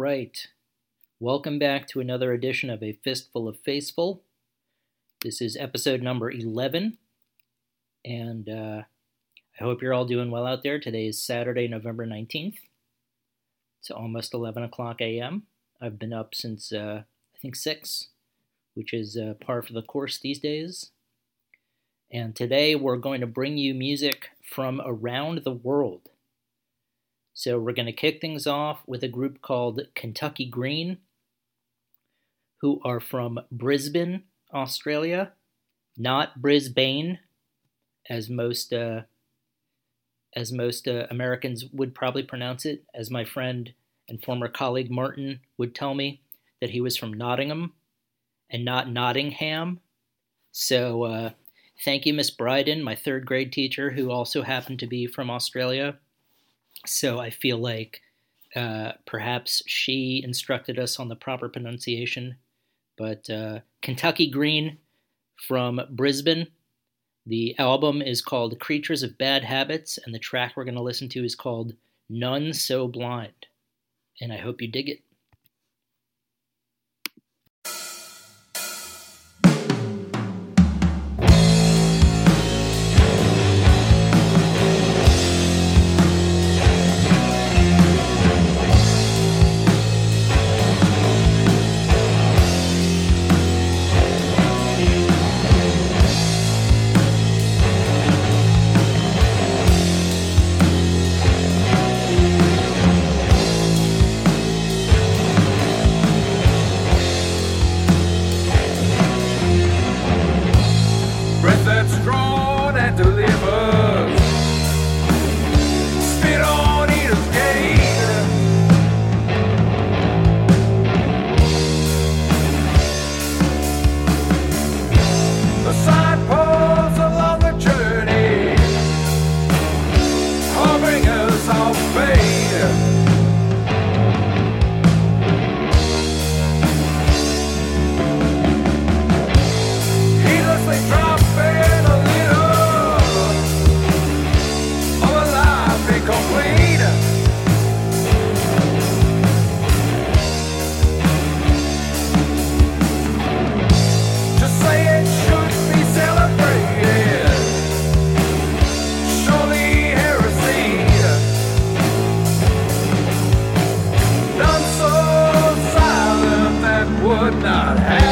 Right. Welcome back to another edition of A Fistful of Faceful. This is episode number 11. And uh, I hope you're all doing well out there. Today is Saturday, November 19th. It's almost 11 o'clock a.m. I've been up since, uh, I think, 6, which is uh, par for the course these days. And today we're going to bring you music from around the world. So we're going to kick things off with a group called Kentucky Green, who are from Brisbane, Australia, not Brisbane, as most uh, as most uh, Americans would probably pronounce it. As my friend and former colleague Martin would tell me that he was from Nottingham and not Nottingham. So uh, thank you, Miss Bryden, my third grade teacher, who also happened to be from Australia. So I feel like uh, perhaps she instructed us on the proper pronunciation. But uh, Kentucky Green from Brisbane. The album is called Creatures of Bad Habits, and the track we're going to listen to is called None So Blind. And I hope you dig it. Would not have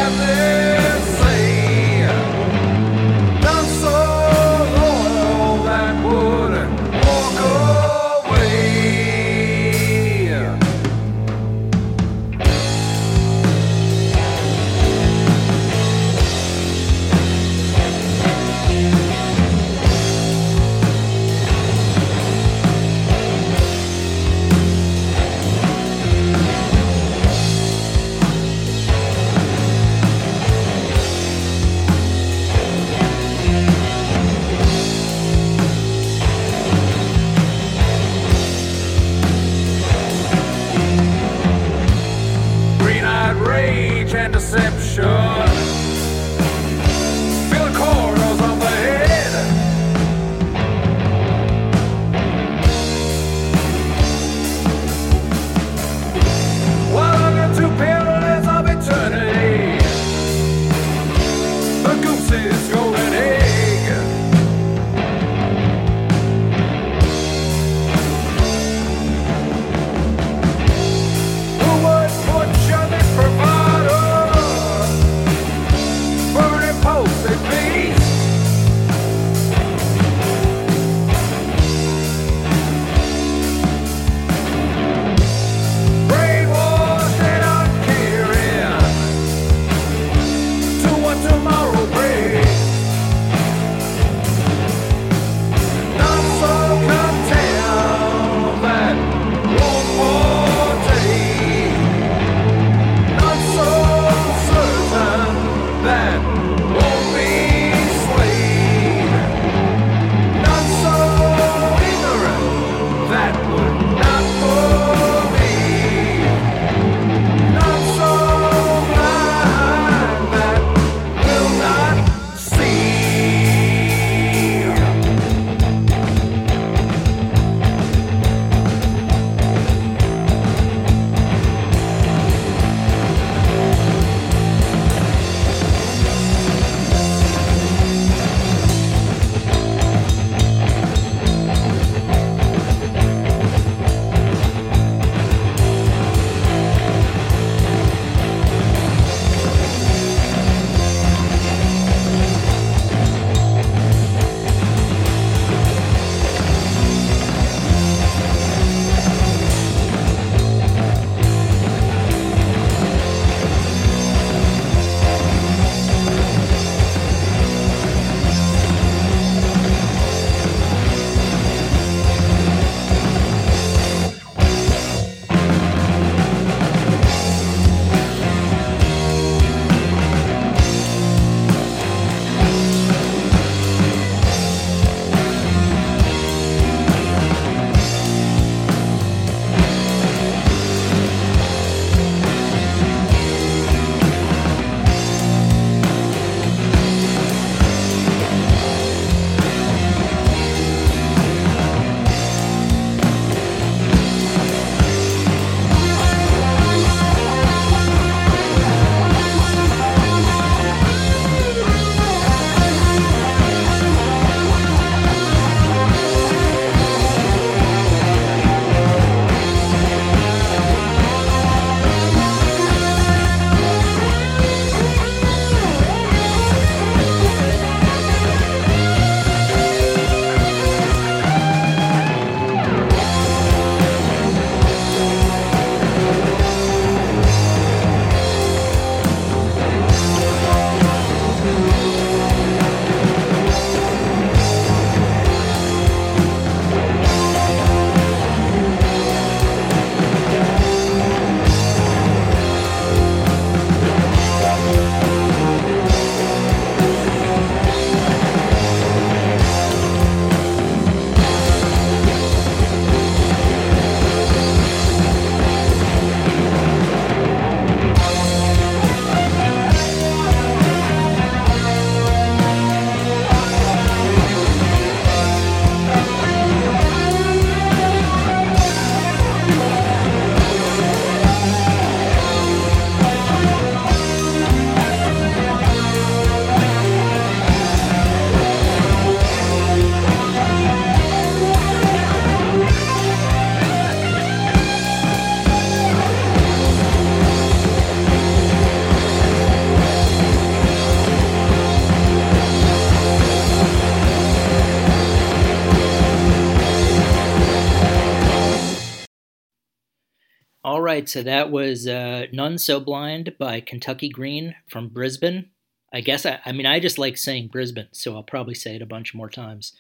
right, so that was uh, None So Blind by Kentucky Green from Brisbane. I guess I, I mean I just like saying Brisbane, so I'll probably say it a bunch more times.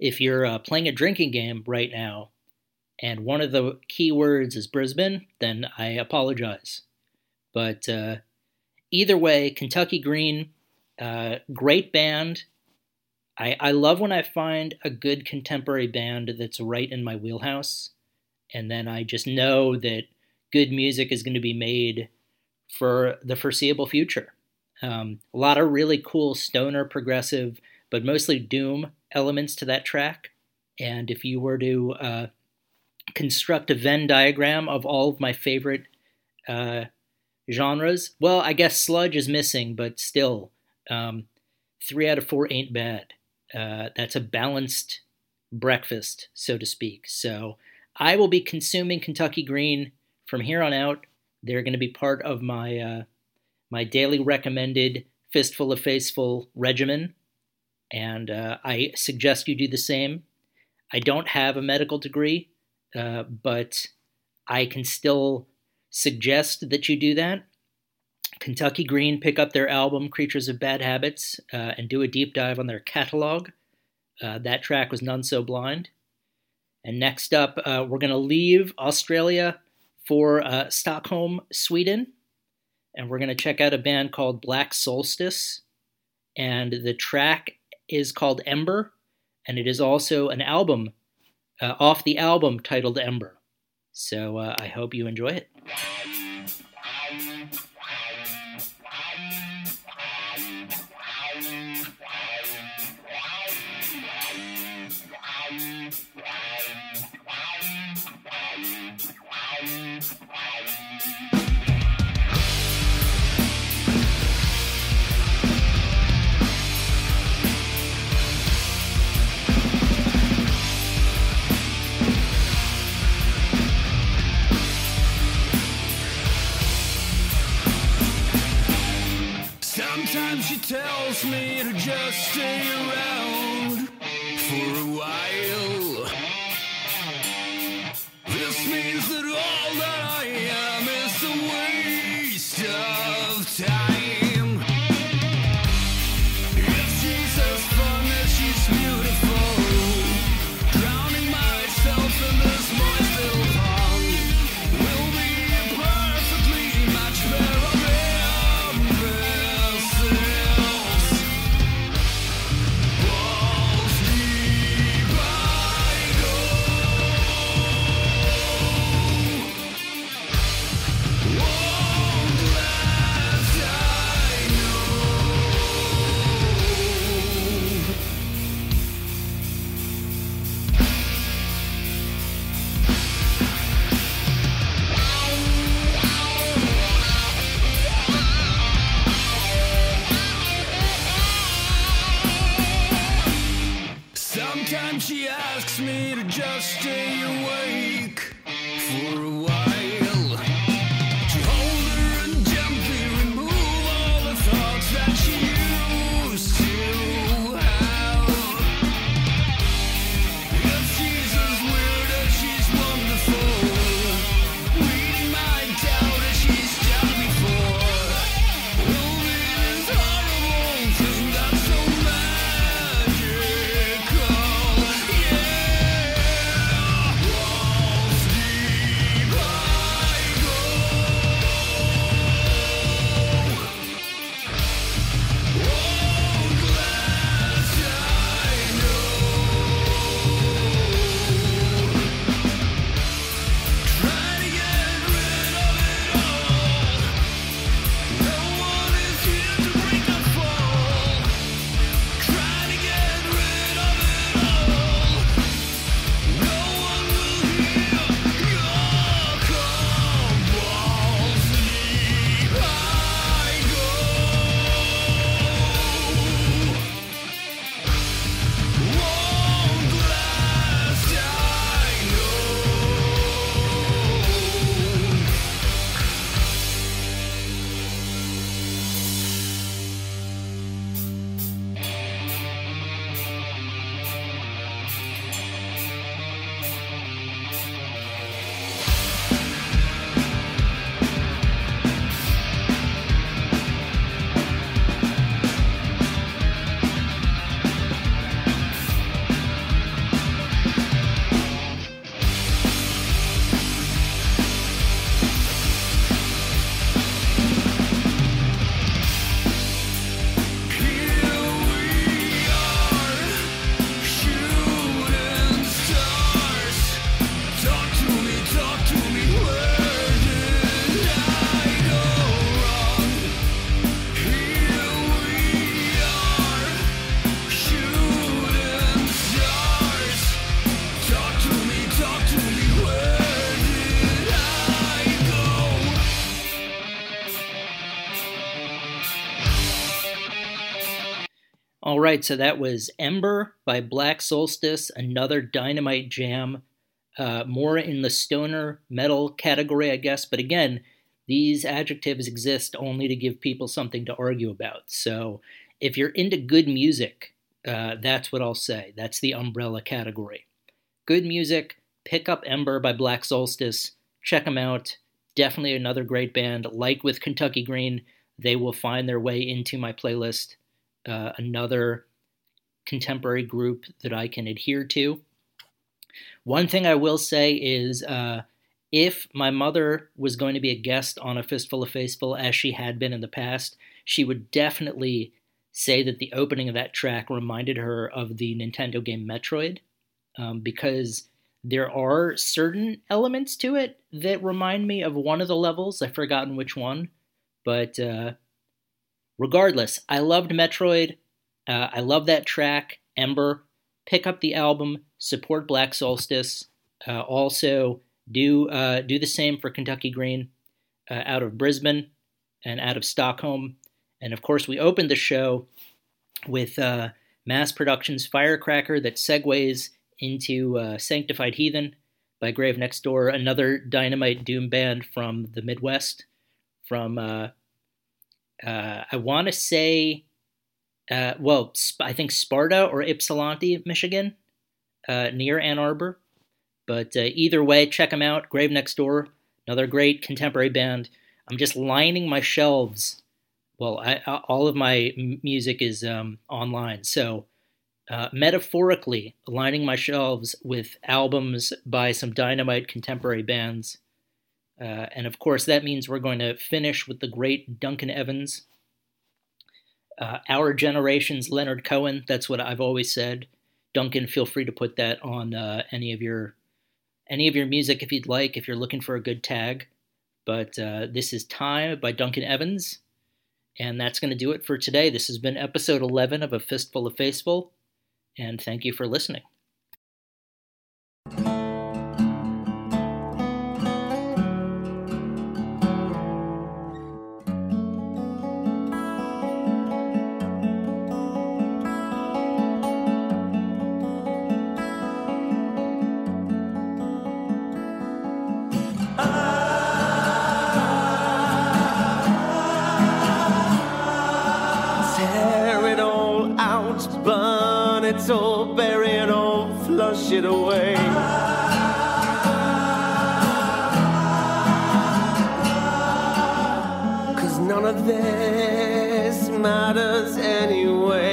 If you're uh, playing a drinking game right now, and one of the key words is Brisbane, then I apologize. But uh, either way, Kentucky Green, uh, great band. I, I love when I find a good contemporary band that's right in my wheelhouse, and then I just know that good music is going to be made for the foreseeable future. Um, a lot of really cool stoner, progressive, but mostly doom elements to that track. And if you were to uh, construct a Venn diagram of all of my favorite uh, genres, well, I guess sludge is missing, but still, um, three out of four ain't bad. Uh, that's a balanced breakfast, so to speak. So I will be consuming Kentucky Green from here on out. They're going to be part of my uh, my daily recommended fistful of faceful regimen, and uh, I suggest you do the same. I don't have a medical degree, uh, but I can still suggest that you do that. Kentucky Green pick up their album Creatures of Bad Habits uh, and do a deep dive on their catalog. Uh, that track was None So Blind. And next up, uh, we're going to leave Australia for uh, Stockholm, Sweden. And we're going to check out a band called Black Solstice. And the track is called Ember. And it is also an album uh, off the album titled Ember. So uh, I hope you enjoy it. Tells me to just stay around for a while. This means right, so that was Ember by Black Solstice, another dynamite jam, uh, more in the stoner metal category, I guess. But again, these adjectives exist only to give people something to argue about. So if you're into good music, uh, that's what I'll say. That's the umbrella category. Good music, pick up Ember by Black Solstice, check them out. Definitely another great band. Like with Kentucky Green, they will find their way into my playlist. Uh, another contemporary group that I can adhere to. One thing I will say is uh, if my mother was going to be a guest on A Fistful of Faithful, as she had been in the past, she would definitely say that the opening of that track reminded her of the Nintendo game Metroid, um, because there are certain elements to it that remind me of one of the levels. I've forgotten which one, but uh, regardless, I loved Metroid. Uh, I love that track, Ember. Pick up the album, support Black Solstice. Uh, also, do uh, do the same for Kentucky Green uh, out of Brisbane and out of Stockholm. And of course, we opened the show with uh, Mass Productions Firecracker that segues into uh, Sanctified Heathen by Grave Next Door, another dynamite doom band from the Midwest, from uh, I want to say, uh, well, I think Sparta or Ypsilanti, Michigan, uh, near Ann Arbor. But uh, either way, check them out. Grave Next Door, another great contemporary band. I'm just lining my shelves. Well, I, all of my music is um, online, so uh, metaphorically lining my shelves with albums by some dynamite contemporary bands. Uh, and of course, that means we're going to finish with the great Duncan Evans. Uh, our generation's Leonard Cohen. That's what I've always said. Duncan, feel free to put that on uh, any of your any of your music if you'd like, if you're looking for a good tag. But uh, this is Time by Duncan Evans. And that's going to do it for today. This has been episode 11 of A Fistful of Faithful and thank you for listening. Burn bury it all, flush it away. Cause none of this matters anyway.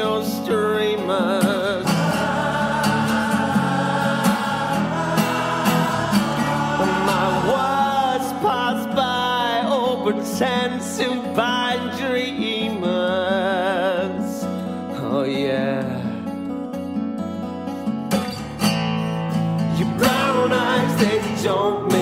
Or streamers. My words pass by or pretend to by dreamers. Oh, yeah. Your brown eyes, they don't